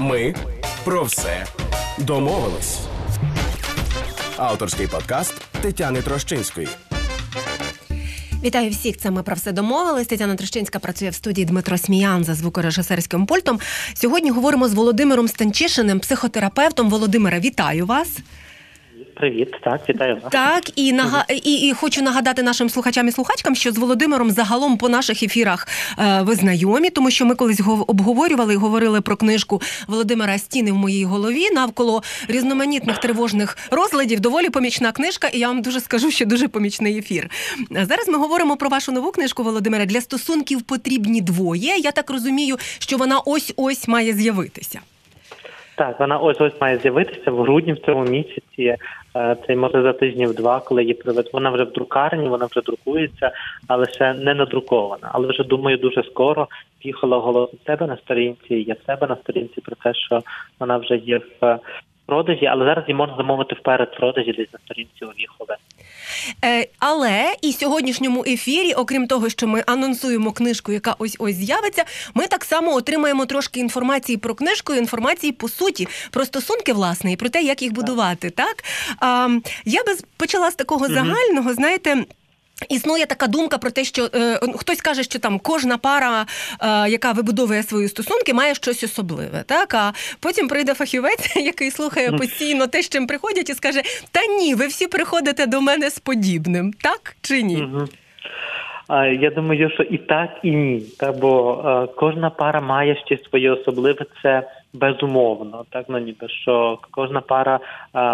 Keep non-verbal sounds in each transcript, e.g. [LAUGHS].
Ми про все домовились. Авторський подкаст Тетяни Трощинської. Вітаю всіх. Це ми про все домовились. Тетяна Трещинська працює в студії Дмитро Сміян за звукорежисерським пультом. Сьогодні говоримо з Володимиром Станчишиним, психотерапевтом. Володимира, вітаю вас. Привіт, так, вітаю вас. Так, і нага і, і хочу нагадати нашим слухачам і слухачкам, що з Володимиром загалом по наших ефірах е, ви знайомі, тому що ми колись обговорювали і говорили про книжку Володимира Стіни в моїй голові навколо різноманітних тривожних розладів. Доволі помічна книжка, і я вам дуже скажу, що дуже помічний ефір. Зараз ми говоримо про вашу нову книжку Володимира. Для стосунків потрібні двоє. Я так розумію, що вона ось ось має з'явитися. Так, вона ось ось має з'явитися в грудні в цьому місяці. Е, це може за тижнів два, коли її приведуть. Вона вже в друкарні, вона вже друкується, але ще не надрукована. Але вже думаю, дуже скоро піхала голос себе на сторінці. Я в себе на сторінці про те, що вона вже є в продажі, але зараз її можна замовити вперед продажі десь на сторінці у Віхове. Е, але і сьогоднішньому ефірі, окрім того, що ми анонсуємо книжку, яка ось ось з'явиться, ми так само отримаємо трошки інформації про книжку, інформації по суті, про стосунки власне і про те, як їх будувати. Так а, я би почала з такого загального, знаєте. Існує така думка про те, що е, хтось каже, що там кожна пара, е, яка вибудовує свої стосунки, має щось особливе. Так а потім прийде фахівець, [LAUGHS] який слухає постійно те, з чим приходять, і скаже: Та ні, ви всі приходите до мене з подібним, так чи ні? Угу. Я думаю, що і так, і ні. Та бо кожна пара має ще своє особливе. Це безумовно. Так ну ніби що кожна пара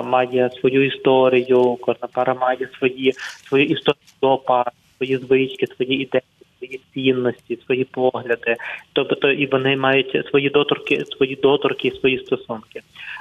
має свою історію, кожна пара має свої свою історію до пар, свої звички, свої ідеї. Свої цінності, свої погляди, тобто і вони мають свої доторки, свої доторки, свої стосунки.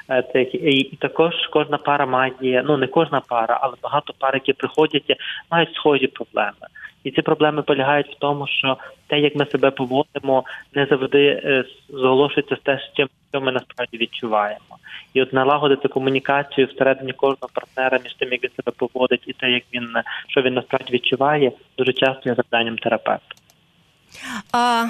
Е, і також кожна пара має, ну не кожна пара, але багато пар, які приходять, мають схожі проблеми. І ці проблеми полягають в тому, що те, як ми себе поводимо, не завжди е, зголошується з те, що ми насправді відчуваємо. І от налагодити комунікацію всередині кожного партнера між тим, як він себе поводить, і те, як він що він насправді відчуває, дуже часто є завданням терапевта. А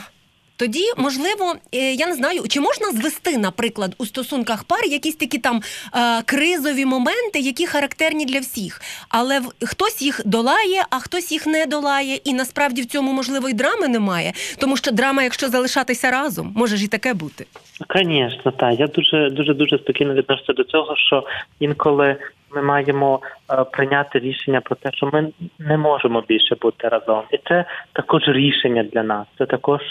тоді, можливо, е, я не знаю, чи можна звести, наприклад, у стосунках пар якісь такі там е, кризові моменти, які характерні для всіх, але хтось їх долає, а хтось їх не долає, і насправді в цьому можливо і драми немає, тому що драма, якщо залишатися разом, може ж і таке бути. Звісно, так. Я дуже дуже дуже спокійно відношуся до цього, що інколи ми маємо е, прийняти рішення про те, що ми не можемо більше бути разом, і це також рішення для нас. Це також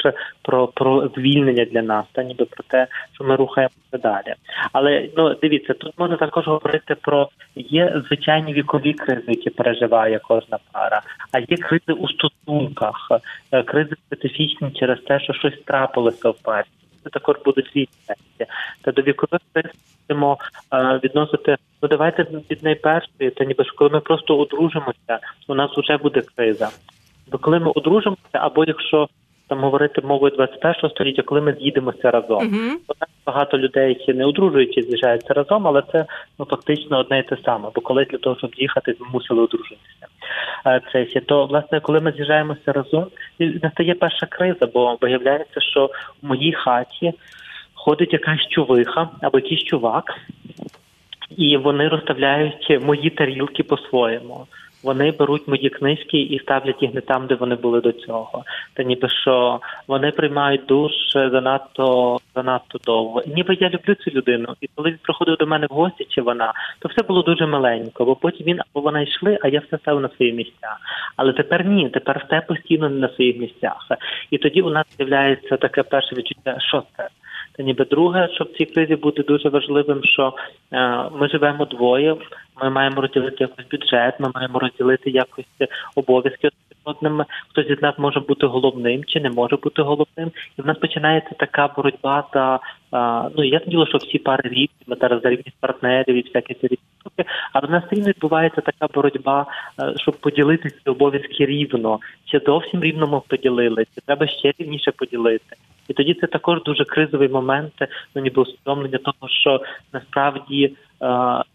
про про звільнення для нас, та ніби про те, що ми рухаємося далі. Але ну дивіться, тут можна також говорити про є звичайні вікові кризи, які переживає кожна пара, а є кризи у стосунках, е, кризи специфічні через те, що щось трапилося в парі це також будуть різні. Та до вікових будемо відносити. Ну давайте від найпершої, це ніби коли ми просто одружимося, у нас вже буде криза. Бо коли ми одружимося, або якщо там говорити мовою 21 століття, коли ми з'їдемося разом. Uh-huh. Багато людей, які не одружуються, з'їжджаються разом, але це ну фактично одне і те саме. Бо колись для того, щоб з'їхати, ми мусили одружитися. Це то власне, коли ми з'їжджаємося разом, настає перша криза, бо виявляється, що в моїй хаті ходить якась чувиха або якийсь чувак, і вони розставляють мої тарілки по-своєму вони беруть мої книжки і ставлять їх не там, де вони були до цього. Та ніби що вони приймають душ занадто занадто довго. Ніби я люблю цю людину, і коли він приходив до мене в гості, чи вона, то все було дуже маленько, бо потім він або вона йшли, а я все став на свої місця. Але тепер ні, тепер все постійно не на своїх місцях. І тоді у нас з'являється таке перше відчуття, що це. Та ніби друге, що в цій кризі буде дуже важливим, що е, ми живемо двоє. Ми маємо розділити якось бюджет, ми маємо розділити якось обов'язки одним. Хтось із нас може бути головним чи не може бути головним, і в нас починається така боротьба за ну я діло, що всі пари рівні, ми зараз за рівність партнерів і всякі ці штуки, але в нас рівно відбувається така боротьба, щоб поділити ці обов'язки рівно, чи зовсім рівно ми поділили, чи треба ще рівніше поділити. І тоді це також дуже кризовий момент, ну ніби усвідомлення того, що насправді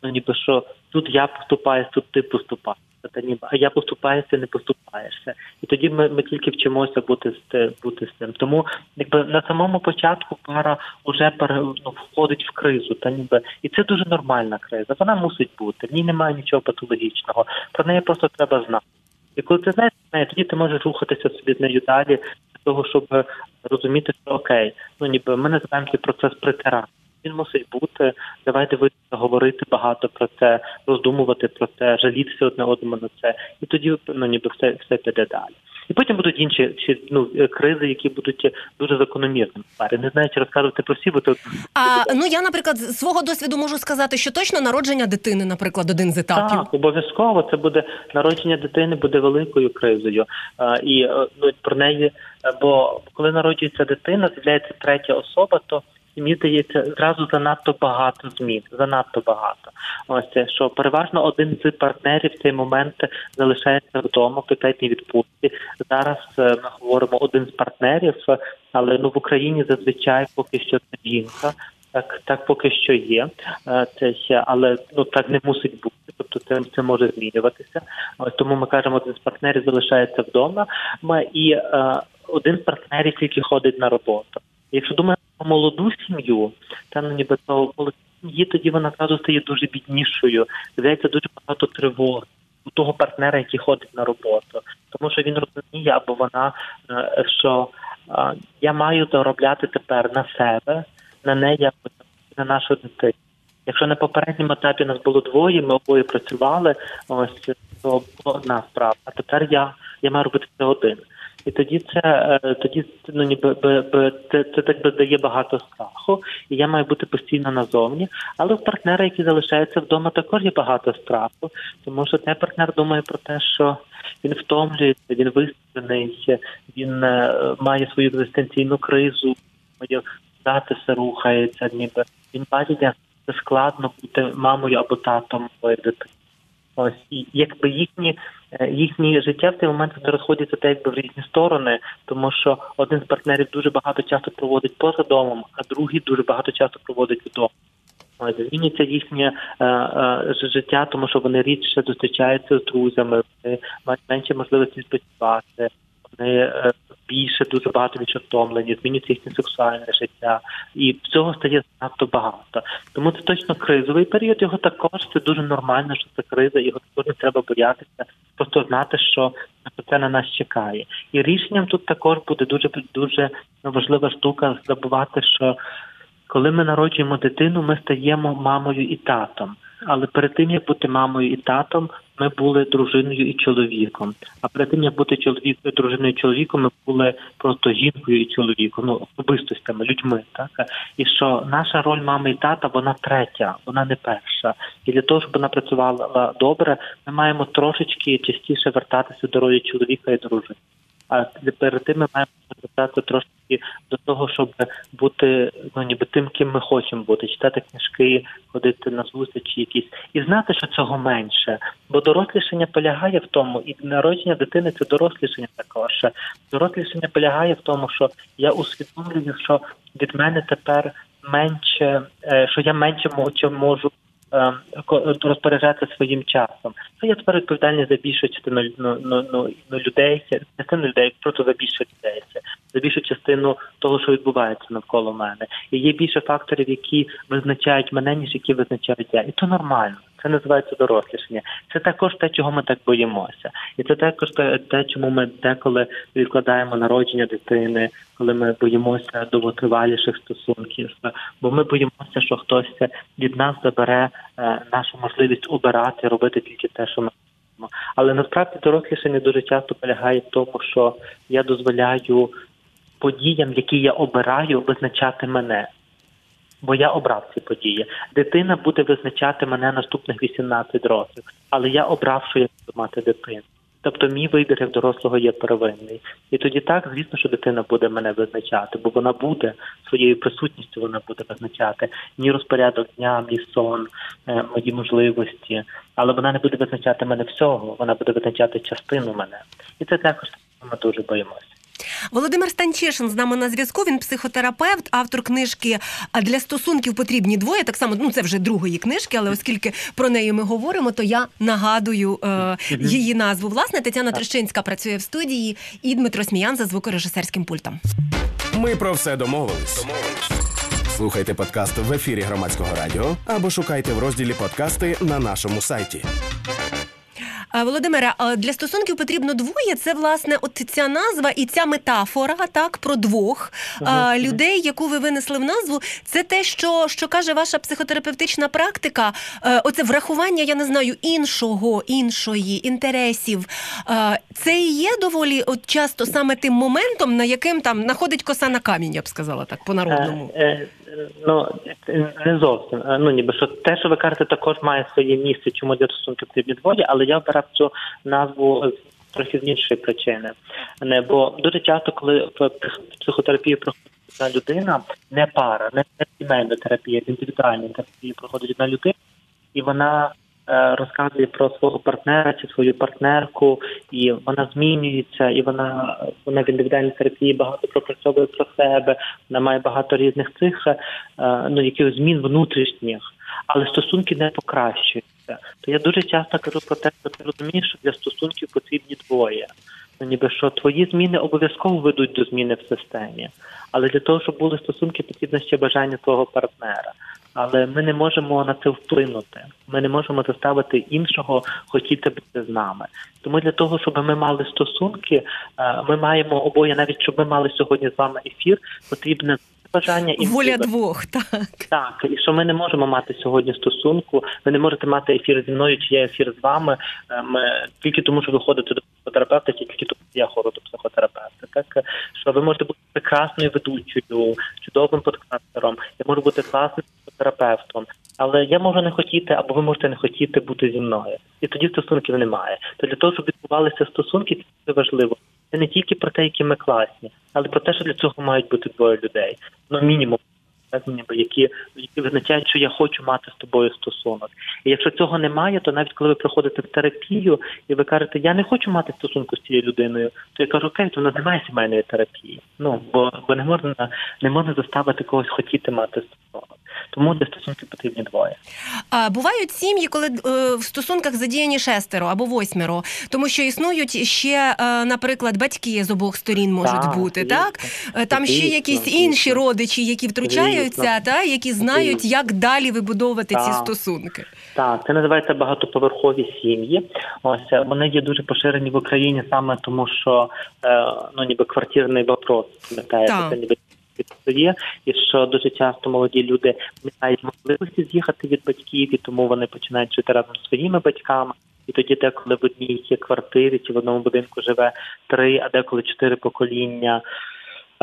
ну ніби що тут я поступаюсь, тут ти поступаєш. Та ніби, а я поступаюся, не поступаєшся. І тоді ми ми тільки вчимося бути з бути з цим. Тому якби на самому початку пара вже ну, входить в кризу, та ніби і це дуже нормальна криза. Вона мусить бути. В ній немає нічого патологічного. Про неї просто треба знати. І коли ти знаєш неї, тоді ти можеш рухатися собі з нею далі для того, щоб розуміти, що окей, ну ніби ми називаємо цей процес притирання. Він мусить бути. Давайте ви говорити багато про це, роздумувати про це, жалітися одне одному на це, і тоді ну ніби все все піде далі. І потім будуть інші чи ну кризи, які будуть дуже закономірними. Не знаю, чи розказувати про всі, бо то а ну я, наприклад, з свого досвіду можу сказати, що точно народження дитини, наприклад, один з етапів. Так, обов'язково це буде народження дитини, буде великою кризою. А, І е, ну про неї, бо коли народжується дитина, з'являється третя особа, то мені здається, зразу занадто багато змін. Занадто багато. Ось що переважно один з партнерів в цей момент залишається вдома, в декретній відпустці. Зараз е, ми говоримо один з партнерів, але ну в Україні зазвичай поки що це жінка. Так, так поки що є. Е, це ще, але ну так не мусить бути. Тобто це це може змінюватися. Тому ми кажемо, один з партнерів залишається вдома. І е, один з партнерів тільки ходить на роботу. Якщо думаємо молоду сім'ю, та ну ніби то сім'ї, тоді вона зразу стає дуже біднішою. Здається, дуже багато тривог у того партнера, який ходить на роботу, тому що він розуміє або вона, е, що я маю заробляти тепер на себе, на неї на нашу дитину. Якщо на попередньому етапі нас було двоє, ми обоє працювали, ось то була одна справа. А тепер я я маю робити це один. І тоді це е, тоді ну ніби це, це так би дає багато страху, і я маю бути постійно назовні. Але в партнера, які залишаються вдома, також є багато страху, тому що цей партнер думає про те, що він втомлюється, він виставлений, він е, має свою екзистенційну кризу, моє все рухається, ніби він бачить, як це складно бути мамою або татом дитини. Ось і якби їхні е, їхні життя в цей момент розходяться так якби в різні сторони, тому що один з партнерів дуже багато часу проводить поза домом, а другий дуже багато часу проводить вдома. Змінюється їхнє е, е, життя, тому що вони рідше зустрічаються з друзями, вони мають менше можливості спочивати, вони е, більше дуже багато відчутомлені, змінюється їхнє сексуальне життя, і цього стає надто багато. Тому це точно кризовий період. Його також це дуже нормально, що це криза, його також не треба боятися, просто знати, що це на нас чекає. І рішенням тут також буде дуже дуже важлива штука забувати, що коли ми народжуємо дитину, ми стаємо мамою і татом. Але перед тим як бути мамою і татом, ми були дружиною і чоловіком. А перед тим як бути чоловікою, дружиною і чоловіком, ми були просто жінкою і чоловіком, ну особистостями, людьми. Так і що наша роль мами і тата вона третя, вона не перша. І для того, щоб вона працювала добре, ми маємо трошечки частіше вертатися до ролі чоловіка і дружини. А перед тим ми маємо звертатися трошки до того, щоб бути ну ніби тим, ким ми хочемо бути, читати книжки, ходити на зустрічі якісь і знати, що цього менше. Бо дорослішання полягає в тому, і народження дитини це дорослішання також. Дорослішання полягає в тому, що я усвідомлюю, що від мене тепер менше, е, що я менше можу розпоряджатися своїм часом. Це я тепер відповідальний за більшу частину ну, ну, ну, ну людей, частину людей, просто за більшу людей, за більшу частину того, що відбувається навколо мене. І є більше факторів, які визначають мене, ніж які визначають я. І то нормально. Це називається дорослішання. Це також те, чого ми так боїмося, і це також те, чому ми деколи відкладаємо народження дитини, коли ми боїмося довготриваліших стосунків. Бо ми боїмося, що хтось від нас забере е, нашу можливість обирати, робити тільки те, що ми. Але насправді дорослішання дуже часто полягає в тому, що я дозволяю подіям, які я обираю, визначати мене бо я обрав ці події. Дитина буде визначати мене наступних 18 років, але я обрав, що я буду мати дитину. Тобто мій вибір як дорослого є первинний. І тоді так, звісно, що дитина буде мене визначати, бо вона буде своєю присутністю вона буде визначати ні розпорядок дня, ні сон, е, мої можливості, але вона не буде визначати мене всього, вона буде визначати частину мене. І це також ми дуже боїмося. Володимир Станчишин з нами на зв'язку. Він психотерапевт, автор книжки для стосунків потрібні двоє. Так само, ну це вже другої книжки, але оскільки про неї ми говоримо, то я нагадую е, її назву. Власне, Тетяна Трещинська працює в студії, і Дмитро Сміян за звукорежисерським пультом. Ми про все домовились. Слухайте подкаст в ефірі громадського радіо або шукайте в розділі подкасти на нашому сайті. Володимире, для стосунків потрібно двоє. Це власне от ця назва і ця метафора, так про двох ага. людей, яку ви винесли в назву. Це те, що що каже ваша психотерапевтична практика. Е, оце врахування, я не знаю, іншого, іншої інтересів. Це і є доволі от часто саме тим моментом, на яким там находить коса на камінь, я б сказала так по народному. Ну не зовсім. Е, ну ніби що те, що ви кажете, також має своє місце, чому для стосунків потрібні двоє, але я обирав цю назву з трохи з іншої причини. Не бо дуже часто, коли психотерапію проходить одна людина, не пара, не сімейна терапія, індивідуальна терапія проходить одна людина, і вона розказує про свого партнера чи свою партнерку, і вона змінюється, і вона вона в індивідуальній терапії багато пропрацьовує про себе. Вона має багато різних цих е, ну якихось змін внутрішніх, але стосунки не покращуються. То я дуже часто кажу про те, що ти розумієш, що для стосунків потрібні двоє. Ну, ніби що твої зміни обов'язково ведуть до зміни в системі, але для того, щоб були стосунки, потрібно ще бажання твого партнера але ми не можемо на це вплинути. Ми не можемо заставити іншого хотіти бути з нами. Тому для того, щоб ми мали стосунки, е, ми маємо обоє, навіть щоб ми мали сьогодні з вами ефір, потрібне бажання і воля двох, так так, і що ми не можемо мати сьогодні стосунку. Ви не можете мати ефір зі мною, чи я ефір з вами. Е, ми тільки тому, що ви ходите до психотерапевта, чи тільки тому, що я ходжу до психотерапевта. Так що ви можете бути прекрасною ведучою, чудовим подкастером, я можу бути класним терапевтом, але я можу не хотіти, або ви можете не хотіти бути зі мною, і тоді стосунків немає. То для того, щоб відбувалися стосунки, це важливо. Це не тільки про те, які ми класні, але про те, що для цього мають бути двоє людей. Ну мінімум так які які визначають, що я хочу мати з тобою стосунок. І якщо цього немає, то навіть коли ви приходите в терапію і ви кажете, я не хочу мати стосунку з цією людиною, то я кажу, окей, то в нас немає сімейної терапії. Ну бо бо не можна не можна заставити когось хотіти мати стосунок. Тому для стосунків потрібні двоє. А бувають сім'ї, коли е, в стосунках задіяні шестеро або восьмеро, тому що існують ще, е, наприклад, батьки з обох сторін можуть так, бути. Так е, там ще якісь інші родичі, які втручаються, та які знають, як далі вибудовувати так. ці стосунки. Так, це називається багатоповерхові сім'ї. Ось вони є дуже поширені в Україні саме тому, що ну ніби квартирний вопрос пам'ятаєте, ніби є, і що дуже часто молоді люди не мають можливості з'їхати від батьків, і тому вони починають жити разом з своїми батьками. І тоді, деколи в одній є квартирі чи в одному будинку живе три, а деколи чотири покоління.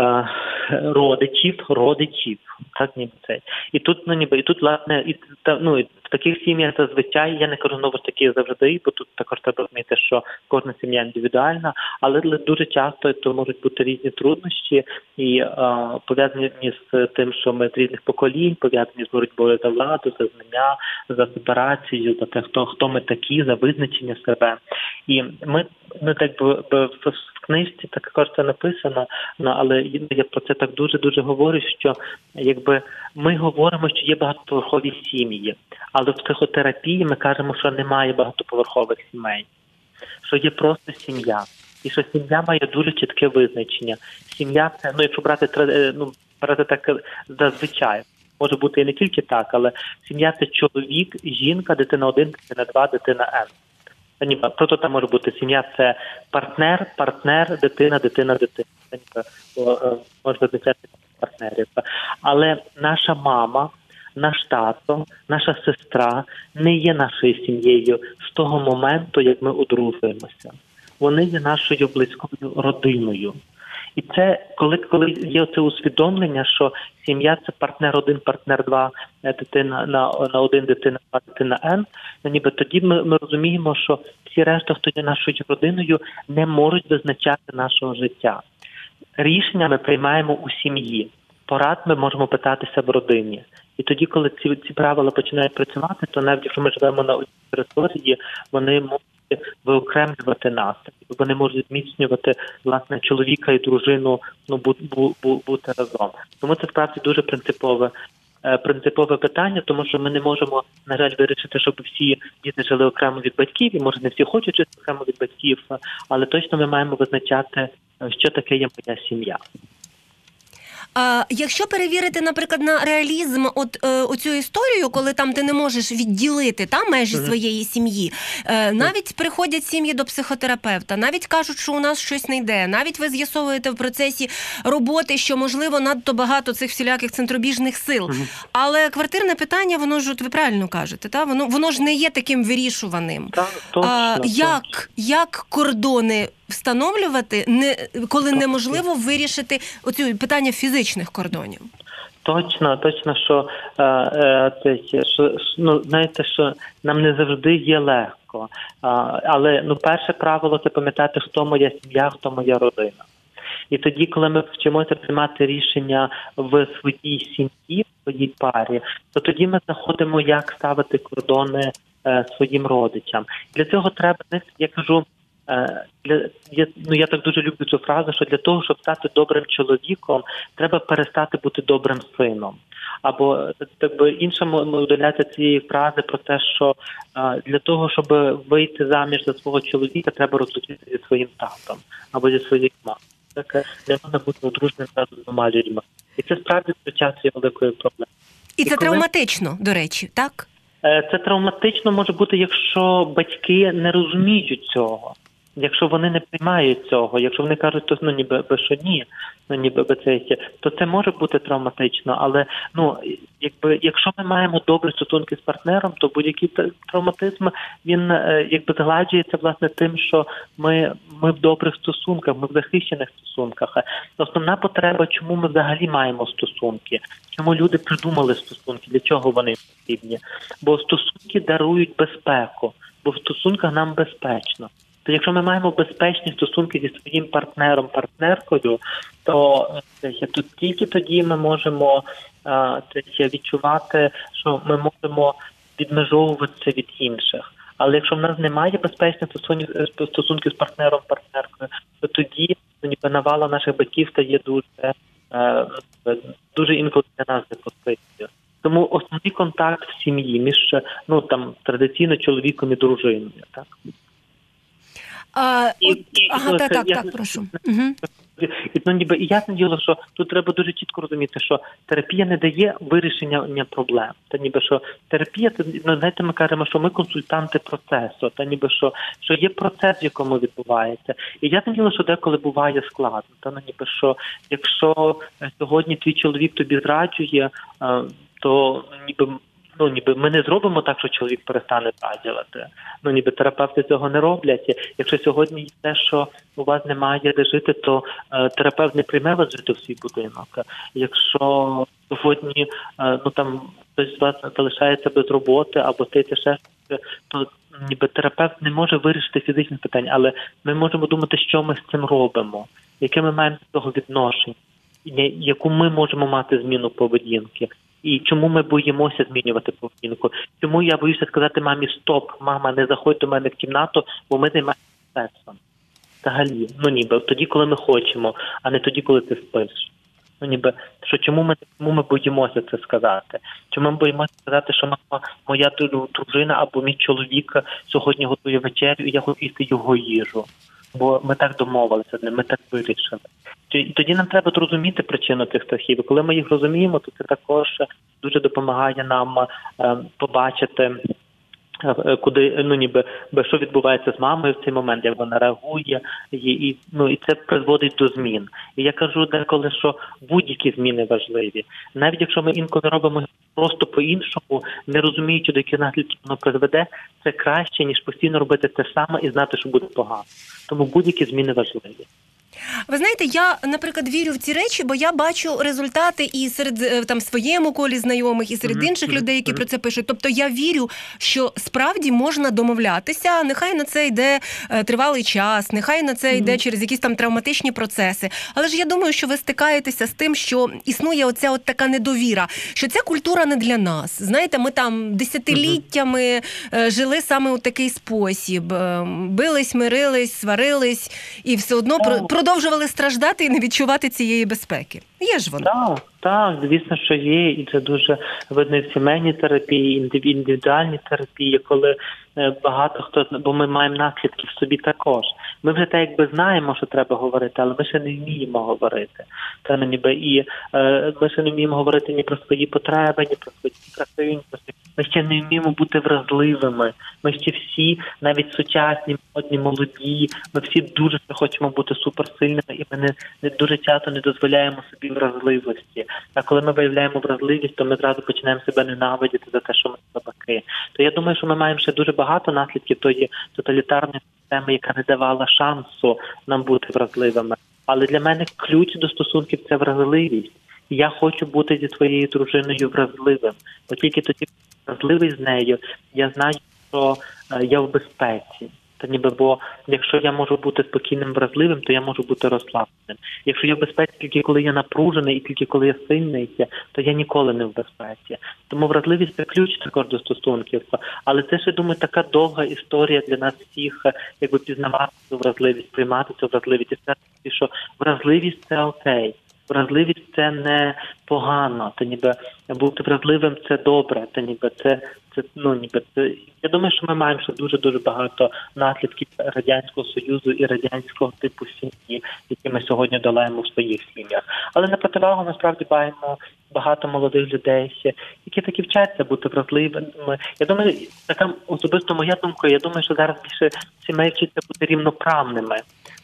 Е, родичів, родичів, так ніби це. І тут, ну ніби і тут власне, і та ну в таких сім'ях зазвичай я не кажу знову ж таки завжди, бо тут також треба розуміти, що кожна сім'я індивідуальна, але дуже часто то можуть бути різні труднощі і а, пов'язані з тим, що ми з різних поколінь, пов'язані з боротьбою за владу, за знання, за сепарацію, за те, хто хто ми такі, за визначення себе. І ми ми так би в книжці також це написано, але я про це так дуже дуже говорю, що якби ми говоримо, що є багатоповерхові сім'ї, але в психотерапії ми кажемо, що немає багатоповерхових сімей, що є просто сім'я, і що сім'я має дуже чітке визначення. Сім'я це ну, якщо брати е, ну, брати так зазвичай. Може бути і не тільки так, але сім'я це чоловік, жінка, дитина один, дитина два, дитина N. Ніби тобто там може бути сім'я, це партнер, партнер, дитина, дитина, дитина. Ніби, може визначати партнерів. Але наша мама, наш тато, наша сестра не є нашою сім'єю з того моменту, як ми одружуємося. Вони є нашою близькою родиною. І це коли коли є це усвідомлення, що сім'я це партнер один, партнер два, е, дитина на на один, дитина два, дитина Н, ну, ніби тоді ми, ми розуміємо, що всі решта, хто є нашою родиною, не можуть визначати нашого життя. Рішення ми приймаємо у сім'ї. Порад ми можемо питатися в родині. І тоді, коли ці ці правила починають працювати, то навіть якщо ми живемо на одній території, вони можуть виокремлювати нас, вони можуть зміцнювати власне чоловіка і дружину ну бути разом. Тому це справді дуже принципове. Е, принципове питання, тому що ми не можемо на жаль вирішити, щоб всі діти жили окремо від батьків, і може не всі хочуть жити окремо від батьків, але точно ми маємо визначати, е, що таке є моя сім'я. А якщо перевірити, наприклад, на реалізм, от е, оцю історію, коли там ти не можеш відділити та межі mm-hmm. своєї сім'ї, е, навіть приходять сім'ї до психотерапевта, навіть кажуть, що у нас щось не йде. Навіть ви з'ясовуєте в процесі роботи, що можливо надто багато цих всіляких центробіжних сил. Mm-hmm. Але квартирне питання, воно ж от ви правильно кажете, та воно воно ж не є таким вирішуваним. Так, точно, а, Як, як кордони? Встановлювати, не коли неможливо вирішити оцю питання фізичних кордонів. Точно, точно, що е, е, це що ну знаєте, що нам не завжди є легко. А, але ну перше правило це пам'ятати, хто моя сім'я, хто моя родина. І тоді, коли ми вчимося приймати рішення в своїй сім'ї, в своїй парі, то тоді ми знаходимо, як ставити кордони е, своїм родичам. Для цього треба я кажу. Е, для я ну я так дуже люблю цю фразу, що для того, щоб стати добрим чоловіком, треба перестати бути добрим сином. Або так би інша моделяція цієї фрази про те, що а, для того, щоб вийти заміж за свого чоловіка, треба розлучитися зі своїм татом або зі своїм мамою. Так не можна бути одружним зразу з двома людьми. І це справді час є великою проблемою. І це коли... травматично, до речі, так? Е, це травматично може бути, якщо батьки не розуміють цього. Якщо вони не приймають цього, якщо вони кажуть, то ну ніби що ні, ну ніби це то це може бути травматично. Але ну якби якщо ми маємо добрі стосунки з партнером, то будь-який травматизм він е, якби згладжується власне тим, що ми ми в добрих стосунках, ми в захищених стосунках. Основна потреба, чому ми взагалі маємо стосунки, чому люди придумали стосунки, для чого вони потрібні? Бо стосунки дарують безпеку, бо в стосунках нам безпечно то якщо ми маємо безпечні стосунки зі своїм партнером, партнеркою, то це, то тільки тоді ми можемо це, відчувати, що ми можемо відмежовуватися від інших. Але якщо в нас немає безпечних стосунків з партнером, партнеркою, то тоді ну, ніби навала наших батьків стає дуже е, дуже інколи для нас непосильною. Тому основний контакт в сім'ї між ну там традиційно чоловіком і дружиною, так. А, і, от, і, ага, ну, так, так, так, прошу. Угу. І, ну, ніби і ясне діло, що тут треба дуже чітко розуміти, що терапія не дає вирішення проблем. Та ніби що терапія, це ну, знаєте, ми кажемо, що ми консультанти процесу, та ніби що що є процес, в якому відбувається. І ясне діло, що деколи буває складно. Та ну ніби що, якщо сьогодні твій чоловік тобі зраджує, то ніби ну ніби ми не зробимо так, що чоловік перестане працювати. Ну ніби терапевти цього не роблять. Якщо сьогодні те, що у вас немає де жити, то е, терапевт не прийме вас жити в свій будинок. Якщо сьогодні е, ну там хтось з вас залишається без роботи або стається ще то ніби терапевт не може вирішити фізичних питань, але ми можемо думати, що ми з цим робимо, яке ми маємо з цього відношення, яку ми можемо мати зміну поведінки. І чому ми боїмося змінювати поведінку? Чому я боюся сказати мамі Стоп, мама, не заходь до мене в кімнату, бо ми займаємося сексом. Взагалі, ну ніби тоді, коли ми хочемо, а не тоді, коли ти спиш. Ну ніби що чому ми чому ми боїмося це сказати? Чому ми боїмося сказати, що мама моя дружина або мій чоловік сьогодні готує вечерю, і я хочу їсти його їжу? Бо ми так домовилися, ми так вирішили. І тоді нам треба зрозуміти причину цих страхів. Коли ми їх розуміємо, то це також дуже допомагає нам е, побачити. Е, куди ну ніби що відбувається з мамою в цей момент, як вона реагує, і і ну і це призводить до змін. І я кажу деколи, що будь-які зміни важливі, навіть якщо ми інколи робимо просто по-іншому, не розуміючи, до яких наслідків воно призведе, це краще ніж постійно робити те саме і знати, що буде погано. Тому будь-які зміни важливі. Ви знаєте, я, наприклад, вірю в ці речі, бо я бачу результати і серед е, там своєму колі знайомих, і серед інших людей, які про це пишуть. Тобто я вірю, що справді можна домовлятися. Нехай на це йде е, тривалий час, нехай на це йде через якісь там травматичні процеси. Але ж я думаю, що ви стикаєтеся з тим, що існує оця от така недовіра, що ця культура не для нас. Знаєте, ми там десятиліттями е, жили саме у такий спосіб: е, бились, мирились, сварились, і все одно про продовжували страждати і не відчувати цієї безпеки. Є ж воно. Так, так, звісно, що є, і це дуже видно в сімейній терапії, індивідуальній терапії, коли е, багато хто бо ми маємо наслідки в собі також. Ми вже так якби знаємо, що треба говорити, але ми ще не вміємо говорити. Це ніби і е, ми ще не вміємо говорити ні про свої потреби, ні про свої красивінькості. Ми ще не вміємо бути вразливими. Ми ще всі, навіть сучасні, модні, молоді. Ми всі дуже хочемо бути суперсильними, і ми не, не дуже часто не дозволяємо собі вразливості. А коли ми виявляємо вразливість, то ми зразу починаємо себе ненавидіти за те, що ми слабаки. То я думаю, що ми маємо ще дуже багато наслідків тої тоталітарної системи, яка не давала шансу нам бути вразливими. Але для мене ключ до стосунків це вразливість. Я хочу бути зі своєю дружиною вразливим, бо тільки тоді вразливий з нею, я знаю, що е, я в безпеці. Та ніби бо якщо я можу бути спокійним, вразливим, то я можу бути розслабленим. Якщо я в безпеці, тільки коли я напружений, і тільки коли я сильний, то я ніколи не в безпеці. Тому вразливість це ключ також до стосунків. Але це ще думаю, така довга історія для нас всіх, е, якби пізнавати цю вразливість, приймати цю вразливість і сказати, що вразливість це окей. Вразливість це не погано, Це ніби бути вразливим це добре, та ніби це це ну ніби це. Я думаю, що ми маємо ще дуже дуже багато наслідків радянського союзу і радянського типу сім'ї, які ми сьогодні долаємо в своїх сім'ях. Але на противагу насправді маємо багато молодих людей, ще, які таки вчаться бути вразливими. Я думаю, така особисто моя думка. Я думаю, що зараз більше сімей вчиться бути рівноправними.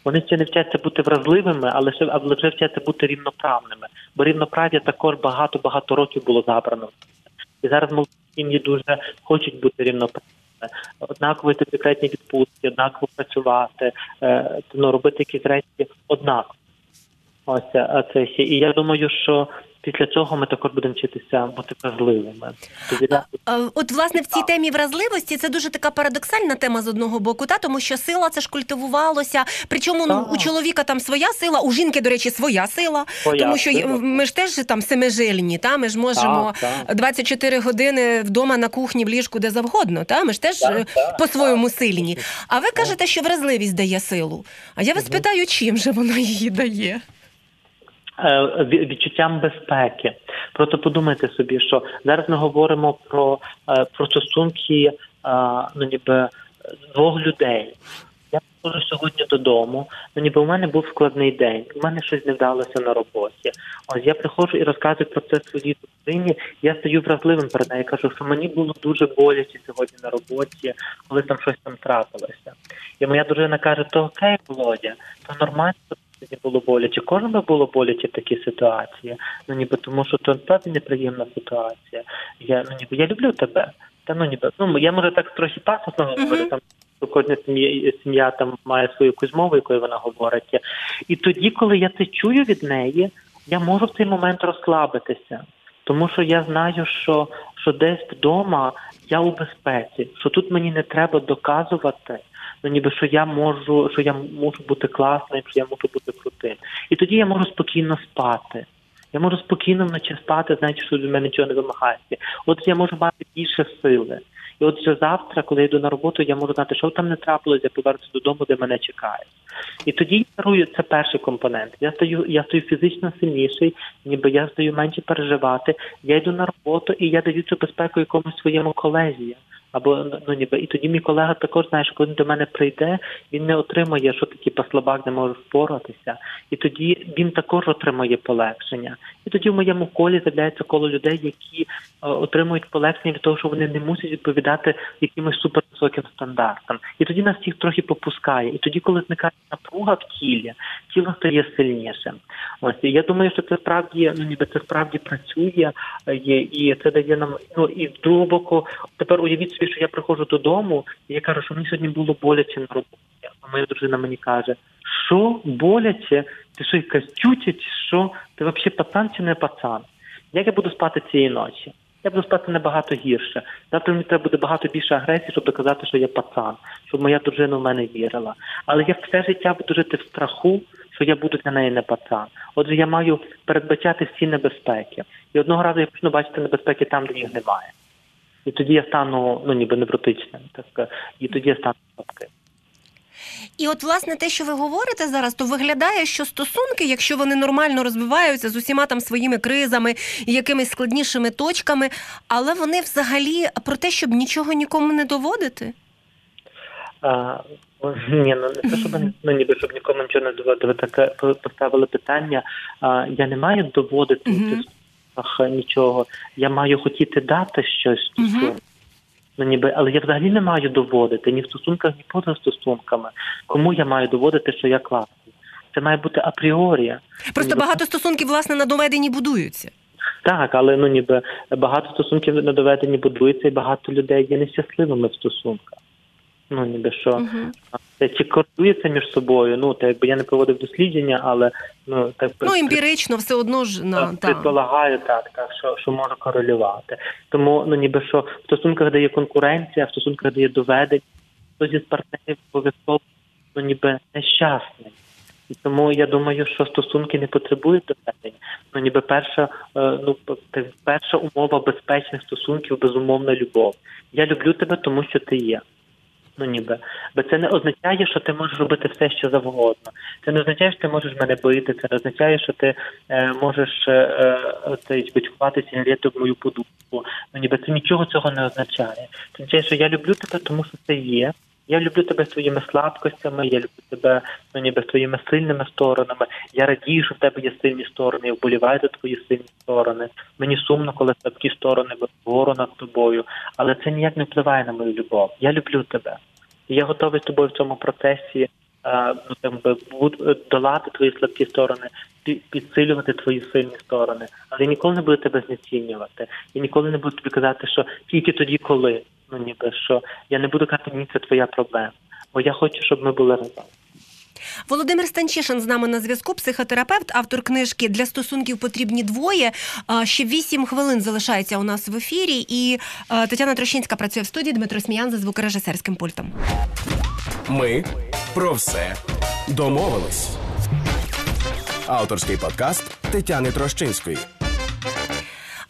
Вони ще не вчаться бути вразливими, але ще але вже вчаться бути рівноправними. Бо рівноправ'я також багато багато років було забрано. І зараз молоді сім'ї дуже хочуть бути рівноправними. Однаково йти декретні відпустки, однаково працювати, е, ну, робити якісь речі однаково. Ось це ще. І я думаю, що Після цього ми також будемо вчитися бути вразливими. От власне в цій темі вразливості це дуже така парадоксальна тема з одного боку, та тому що сила це ж культивувалося. Причому ну, у чоловіка там своя сила, у жінки, до речі, своя сила, своя тому що сила. ми ж теж там семижильні, та ми ж можемо так, так. 24 години вдома на кухні в ліжку де завгодно. Та ми ж теж по-своєму сильні. А ви кажете, що вразливість дає силу. А я вас угу. питаю, чим же вона її дає? Е, відчуттям безпеки. Просто подумайте собі, що зараз ми говоримо про е, про стосунки е, ну ніби двох людей. Я приходжу сьогодні додому, ну ніби у мене був складний день, у мене щось не вдалося на роботі. Ось я приходжу і розказую про це своїй дитині. Я стаю вразливим перед нею. Кажу, що мені було дуже боляче сьогодні на роботі, коли там щось там трапилося. І моя дружина каже: то окей, Володя, то нормально не було боляче. Кожному було боляче в такій ситуації. Ну ніби тому, що то справді неприємна ситуація. Я ну ніби я люблю тебе. Та ну ніби ну я може так трохи пасосно говорю там. Кожна сім'я сім'я там має свою якусь мову, якою вона говорить. І тоді, коли я це чую від неї, я можу в цей момент розслабитися, тому що я знаю, що що десь вдома я у безпеці, що тут мені не треба доказувати, ну ніби що я можу, що я можу бути класним, що я можу бути крутим. І тоді я можу спокійно спати. Я можу спокійно вночі спати, знаючи, що від мене нічого не вимагається. От я можу мати більше сили. І от вже завтра, коли я йду на роботу, я можу знати, що там не трапилось, я повернуся додому, де мене чекають. І тоді я дарую це перший компонент. Я стаю, я стаю фізично сильніший, ніби я стаю менше переживати. Я йду на роботу і я даю цю безпеку якомусь своєму колезі. Або ну ніби і тоді мій колега також знає, що коли до мене прийде, він не отримає, що такі послабак не може впоратися, і тоді він також отримує полегшення. І тоді в моєму колі з'являється коло людей, які е, отримують полегшення від того, що вони не мусять відповідати якимось супервисоким стандартам. І тоді нас всіх трохи попускає. І тоді, коли зникає напруга в тілі, тіло стає сильнішим. Ось я думаю, що це справді ну ніби це справді працює, е, і це дає нам ну і боку. Тепер уявіть собі, що я приходжу додому, і я кажу, що мені сьогодні було боляче на роботі. А моя дружина мені каже, що боляче, ти що якась що, ти взагалі пацан чи не пацан? Як я буду спати цієї ночі? Я буду спати набагато гірше. Завтра мені треба буде багато більше агресії, щоб доказати, що я пацан, щоб моя дружина в мене вірила. Але я все життя буду жити в страху, що я буду для неї не пацан. Отже, я маю передбачати всі небезпеки. І одного разу я почну бачити небезпеки там, де їх немає. І тоді я стану ну ніби невротичним, так і тоді я стану слабким. І от, власне, те, що ви говорите зараз, то виглядає, що стосунки, якщо вони нормально розвиваються з усіма там своїми кризами і якимись складнішими точками, але вони взагалі про те, щоб нічого нікому не доводити. А, ні, ну не те, щоб ну ніби щоб нікому нічого не доводити. Ви таке поставили питання. А, Я не маю доводити uh-huh. в нічого. Я маю хотіти дати щось. Uh-huh. Ну ніби, але я взагалі не маю доводити ні в стосунках, ні поза стосунками. Кому я маю доводити, що я класний? Це має бути апріорія. Просто ніби... багато стосунків, власне, на доведенні будуються. Так, але ну ніби багато стосунків на доведенні будуються, і багато людей є нещасливими в стосунках. Ну ніби що uh-huh. чи користуються між собою? Ну так якби я не проводив дослідження, але ну так ну емпірично все одно ж на предполагаю так, так що що може корелювати. Тому ну ніби що в стосунках де є конкуренція, в стосунках де є доведення, хтось із партнерів обов'язково ну ніби нещасний. І тому я думаю, що стосунки не потребують доведення. Ну ніби перша, е, ну перша умова безпечних стосунків безумовна любов. Я люблю тебе, тому що ти є. Ну ніби, бо це не означає, що ти можеш робити все, що завгодно. Це не означає, що ти можеш мене бити. Це не означає, що ти е, можеш е, е, і сигарети в мою подушку. Ну ніби це нічого цього не означає. Це означає, що я люблю тебе, тому що це є. Я люблю тебе своїми слабкостями, я люблю тебе ну, ніби своїми сильними сторонами. Я радію, що в тебе є сильні сторони, я вболіваю за твої сильні сторони. Мені сумно, коли слабкі сторони вгору над тобою, але це ніяк не впливає на мою любов. Я люблю тебе. Я готовий з тобою в цьому процесі ну, там, долати твої слабкі сторони, підсилювати твої сильні сторони. Але я ніколи не буду тебе знецінювати. Я ніколи не буду тобі казати, що тільки тоді, коли. Ну ніби що я не буду казати, ні, це твоя проблема. Бо я хочу, щоб ми були разом. Володимир Станчишин з нами на зв'язку, психотерапевт, автор книжки для стосунків потрібні двоє. Ще вісім хвилин залишається у нас в ефірі. І Тетяна Трощинська працює в студії Дмитро Сміян за звукорежисерським пультом. Ми про все домовились. Авторський подкаст Тетяни Трощинської.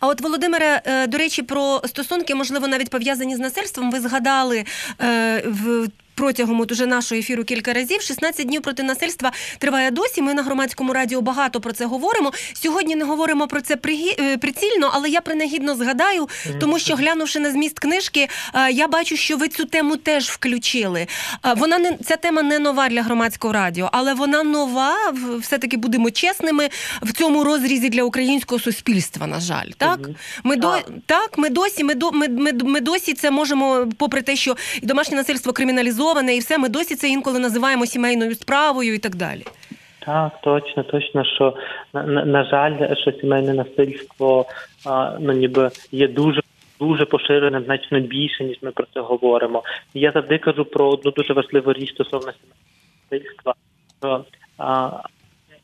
А от Володимире, е, до речі, про стосунки, можливо, навіть пов'язані з насильством, ви згадали е, в протягом от уже нашого ефіру кілька разів. 16 днів проти насильства триває досі. Ми на громадському радіо багато про це говоримо. Сьогодні не говоримо про це е, прицільно, але я принагідно згадаю, тому що глянувши на зміст книжки, е, я бачу, що ви цю тему теж включили. Е, вона не ця тема не нова для громадського радіо, але вона нова. все таки будемо чесними в цьому розрізі для українського суспільства. На жаль, так ми до так, ми досі. Ми до ми, ми, ми досі це можемо, попри те, що і домашнє насильство криміналізовано, цивілізоване, і все ми досі це інколи називаємо сімейною справою і так далі. Так, точно, точно, що на, на, жаль, що сімейне насильство а, ну ніби є дуже. Дуже поширене, значно більше, ніж ми про це говоримо. Я завжди кажу про одну дуже важливу річ стосовно насильства. Що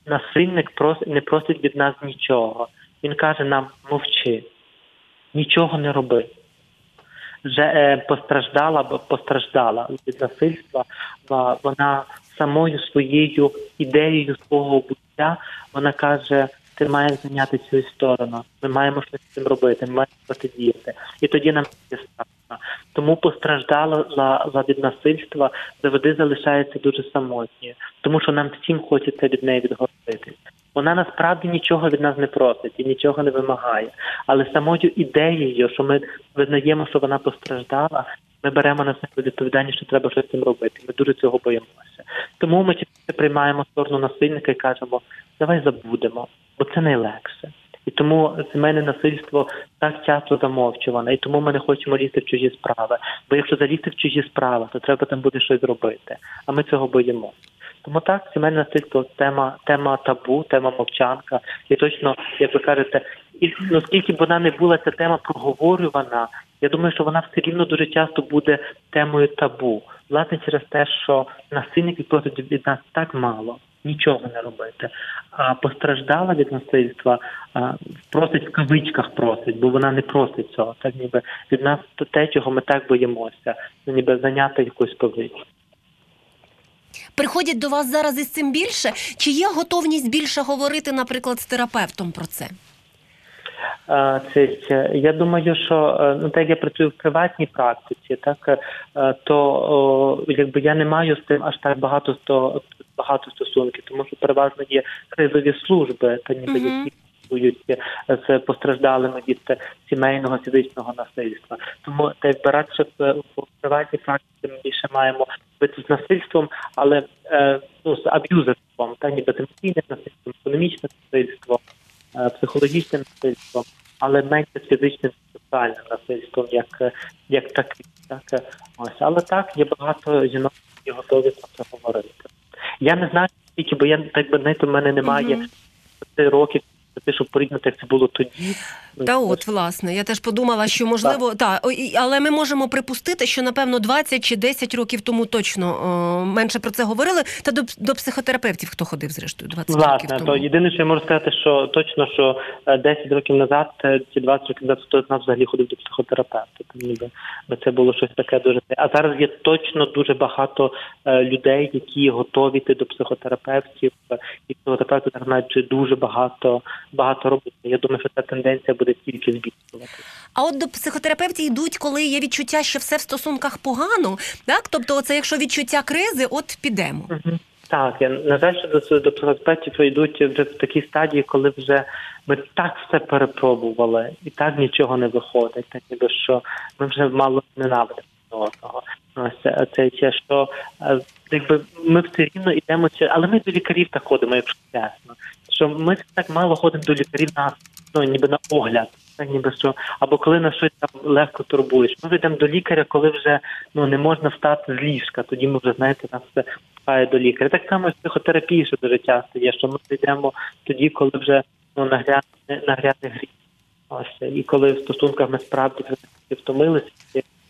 насильник прос, не просить від нас нічого. Він каже нам мовчи, нічого не роби вже е, постраждала, постраждала від насильства, вона самою своєю ідеєю свого буття вона каже: ти маєш зайняти цю сторону, ми маємо щось з цим робити, ми маємо протидіяти. І тоді нам це страшно. Тому постраждала від насильства завжди залишається дуже самотньою, тому що нам всім хочеться від неї відгородитись. Вона насправді нічого від нас не просить і нічого не вимагає. Але самою ідеєю, що ми визнаємо, що вона постраждала, ми беремо на себе відповідальність, що треба щось цим робити. Ми дуже цього боїмося. Тому ми приймаємо сторону насильника і кажемо, давай забудемо, бо це найлегше. І тому сімейне насильство так часто замовчуване, і тому ми не хочемо лізти в чужі справи. Бо якщо залізти в чужі справи, то треба там буде щось робити. А ми цього боїмося. Тому так, сімейне насильство тема тема табу, тема мовчанка. І точно, як ви кажете, І наскільки б вона не була ця тема проговорювана, я думаю, що вона все рівно дуже часто буде темою табу. Власне, через те, що насильників просить від нас так мало, нічого не робити. А постраждала від насильства, просить в кавичках просить, бо вона не просить цього. Так ніби від нас те, чого ми так боїмося, ну, ніби зайняти якусь позицію. Приходять до вас зараз із цим більше? Чи є готовність більше говорити, наприклад, з терапевтом про це? Це я думаю, що е, ну так як я працюю в приватній практиці, так е, то о, якби я не маю з тим аж так багато сто багато стосунків, тому що переважно є кризові служби, та ніби які працюють з постраждалими від сімейного фізичного насильства. Тому так якби радше в приватній практиці ми більше маємо бити з насильством, але е, ну з аб'юзерством, та ніби емоційним насильством, економічним насильством е, психологічним насильством, але менше фізичним соціальним насильством, як, е, як таким. Так, е, ось. Але так, є багато жінок, які готові про це говорити. Я не знаю, скільки, бо я так би знаєте, в мене немає п'яти років, те, щоб порівняти, як це було тоді. Та от, власне, я теж подумала, що можливо, та, але ми можемо припустити, що напевно 20 чи 10 років тому точно о, менше про це говорили. Та до, до психотерапевтів хто ходив, зрештою, 20 років Власне, тому. то єдине, що я можу сказати, що точно, що е, 10 років назад е, чи 20 років назад хтось з нас взагалі ходив до психотерапевта. Там ніби це було щось таке дуже. А зараз є точно дуже багато е, людей, які готові йти до психотерапевтів, е, і психотерапевти зараз навіть дуже багато багато робити. Я думаю, що ця тенденція буде тільки збільшуватися. А от до психотерапевтів йдуть, коли є відчуття, що все в стосунках погано. Так, тобто, оце якщо відчуття кризи, от підемо. Мгм. Так, я на жаль, що до, до психотерапевтів йдуть вже в такій стадії, коли вже ми так все перепробували, і так нічого не виходить. Так ніби що ми вже мало ненавидимо одного. Ось це, це ще що е, якби ми все рівно йдемо, але ми до лікарів так ходимо, якщо чесно. Що ми так мало ходимо до лікарів на ну ніби на огляд. Так ніби що, або коли нас щось там легко турбуєш. Ми йдемо до лікаря, коли вже ну не можна встати з ліжка. Тоді ми вже знаєте, нас це пхає до лікаря. Так само в психотерапії ще дуже часто є, що ми йдемо тоді, коли вже ну нагряне нагряне гріх. Ось і коли в стосунках ми справді втомилися,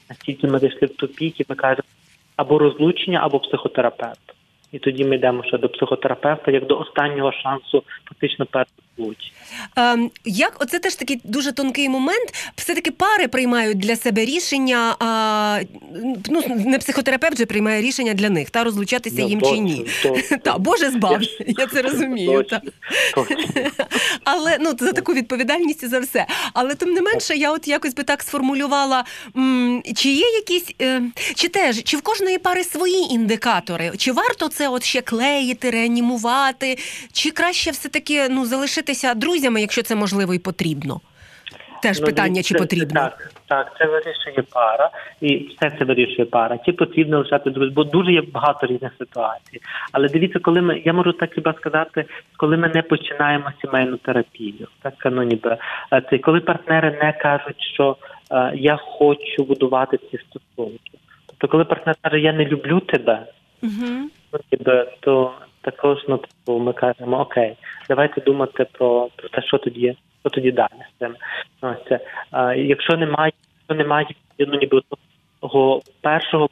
настільки ми зайшли в тупік, і ми кажемо або розлучення, або психотерапевт. І тоді ми йдемо ще до психотерапевта як до останнього шансу, фактично перед розлучення. Ем, як оце теж такий дуже тонкий момент. Все-таки пари приймають для себе рішення. А, ну не психотерапевт же приймає рішення для них, та розлучатися Ну, їм точно, чи ні. точно. [LAUGHS] Та Боже збав, я це розумію. Та. Точно, точно. Але ну за таку відповідальність і за все. Але тим не менше, я от якось би так сформулювала, м, чи є якісь, е, чи теж, чи в кожної пари свої індикатори? Чи варто це от ще клеїти, реанімувати, чи краще все-таки ну залишитися друзями, якщо це можливо і потрібно? Теж Ну, питання, чи потрібно? Так, так, це вирішує пара, і все це вирішує пара. Чи потрібно лишати друзів, бо дуже є багато різних ситуацій. Але дивіться, коли ми, я можу так хіба сказати, коли ми не починаємо сімейну терапію, так ну ніби е, це коли партнери не кажуть, що е, я хочу будувати ці стосунки. Тобто, коли партнер каже, я не люблю тебе, Угу. ніби, то також ну, типу, ми кажемо, окей, давайте думати про, про те, що тоді, що тоді далі з цим. Ось це. А, якщо немає, якщо немає ну, ніби того першого,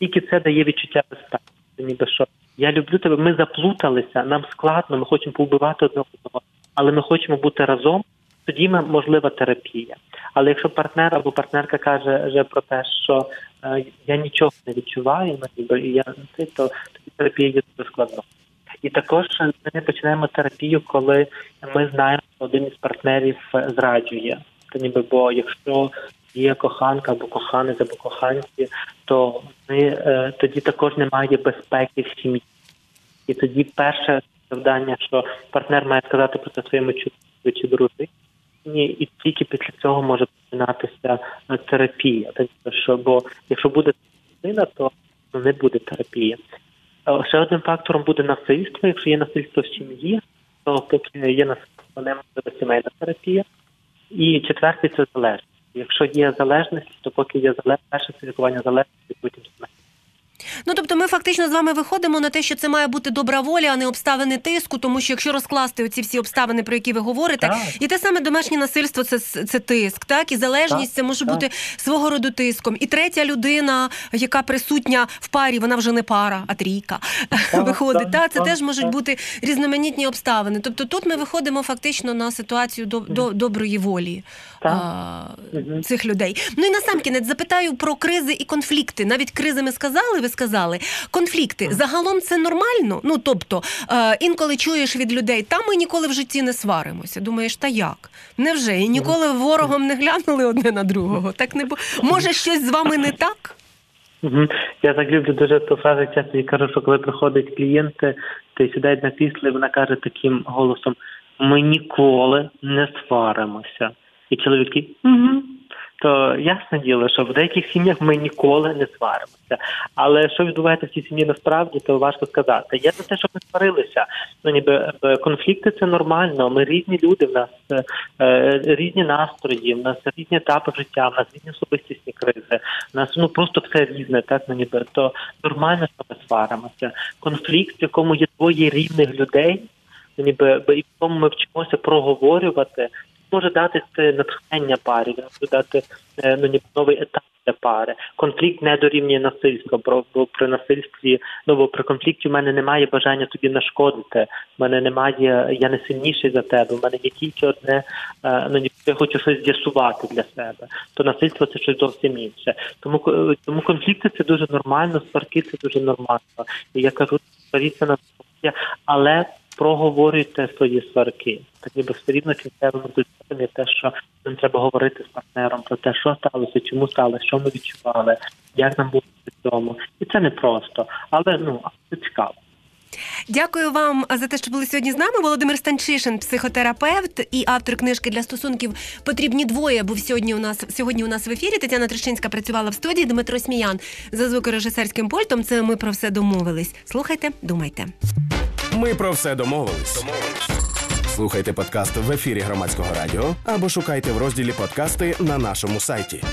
тільки це дає відчуття безпеки. Ніби що я люблю тебе, ми заплуталися, нам складно, ми хочемо повбивати одне одного, але ми хочемо бути разом. Тоді ми можлива терапія. Але якщо партнер або партнерка каже вже про те, що е, я нічого не відчуваю, ну, ніби і я це, то тоді терапія є дуже складно. І також ми починаємо терапію, коли ми знаємо, що один із партнерів е, зраджує. То ніби, бо якщо є коханка або коханець або коханці, то ми е, тоді також немає безпеки в сім'ї. І тоді перше завдання, що партнер має сказати про це своєму чоловіку чи дружині, і тільки після цього може починатися е, терапія. Так що, бо якщо буде дитина, то не буде терапії. Е, Ще одним фактором буде насильство. Якщо є насильство в сім'ї, то поки є насильство, не може сімейна терапія. І четвертий це залежність. Якщо є залежність, то поки є залежність, перше це лікування залежності, потім сімейна. Ну тобто, ми фактично з вами виходимо на те, що це має бути добра воля, а не обставини тиску, тому що якщо розкласти оці всі обставини, про які ви говорите, Так. і те саме домашнє насильство, це, це тиск, так і залежність, Так, це може так. бути свого роду тиском. І третя людина, яка присутня в парі, вона вже не пара, а трійка [LAUGHS] виходить. так, Та це так, теж можуть так. бути різноманітні обставини. Тобто, тут ми виходимо фактично на ситуацію до, до доброї волі а, цих людей. Ну і насамкінець запитаю про кризи і конфлікти. Навіть кризи ми сказали, ви сказали. Конфлікти загалом це нормально. Ну тобто, е, інколи чуєш від людей, та ми ніколи в житті не сваримося. Думаєш, та як? Невже? І ніколи ворогом не глянули одне на другого? Так не бу... може щось з вами не так? Я так люблю дуже ту фразу часто і кажу, що коли приходять клієнти, то сідають на крісло, і вона каже таким голосом: ми ніколи не сваримося. І чоловіки, угу. То ясне діло, що в деяких сім'ях ми ніколи не сваримося. Але що відбувається в цій сім'ї насправді, то важко сказати. Я за те, щоб ми сварилися. Ну ніби е, конфлікти це нормально. Ми різні люди, в нас е, е, різні настрої, в нас різні етапи життя, в нас різні особистісні кризи. В нас ну просто все різне, так ну ніби то нормально, що ми сваримося. Конфлікт, в якому є двоє рівних людей, ну, ніби і в тому ми вчимося проговорювати, може дати це натхнення парі, може дати е, ну, ніби новий етап для пари. Конфлікт не дорівнює насильства. Бо, при насильстві, ну бо при конфлікті в мене немає бажання тобі нашкодити. В мене немає, я не сильніший за тебе. В мене є тільки одне, е, ну ніби я хочу щось з'ясувати для себе. То насильство це щось зовсім інше. Тому тому конфлікти це дуже нормально, сварки це дуже нормально. І я кажу, сваріться на але проговорюйте свої сварки. Так ніби все кінцевим результатом є те, що нам треба говорити з партнером про те, що сталося, чому сталося, що ми відчували, як нам було цьому. І це не просто, але ну це цікаво. Дякую вам за те, що були сьогодні з нами. Володимир Станчишин, психотерапевт і автор книжки для стосунків потрібні двоє. Був сьогодні у нас сьогодні. У нас в ефірі Тетяна Трещинська працювала в студії. Дмитро Сміян за звукорежисерським пультом. Це ми про все домовились. Слухайте, думайте. Ми про все домовились. Слухайте подкаст в ефірі громадського радіо або шукайте в розділі подкасти на нашому сайті.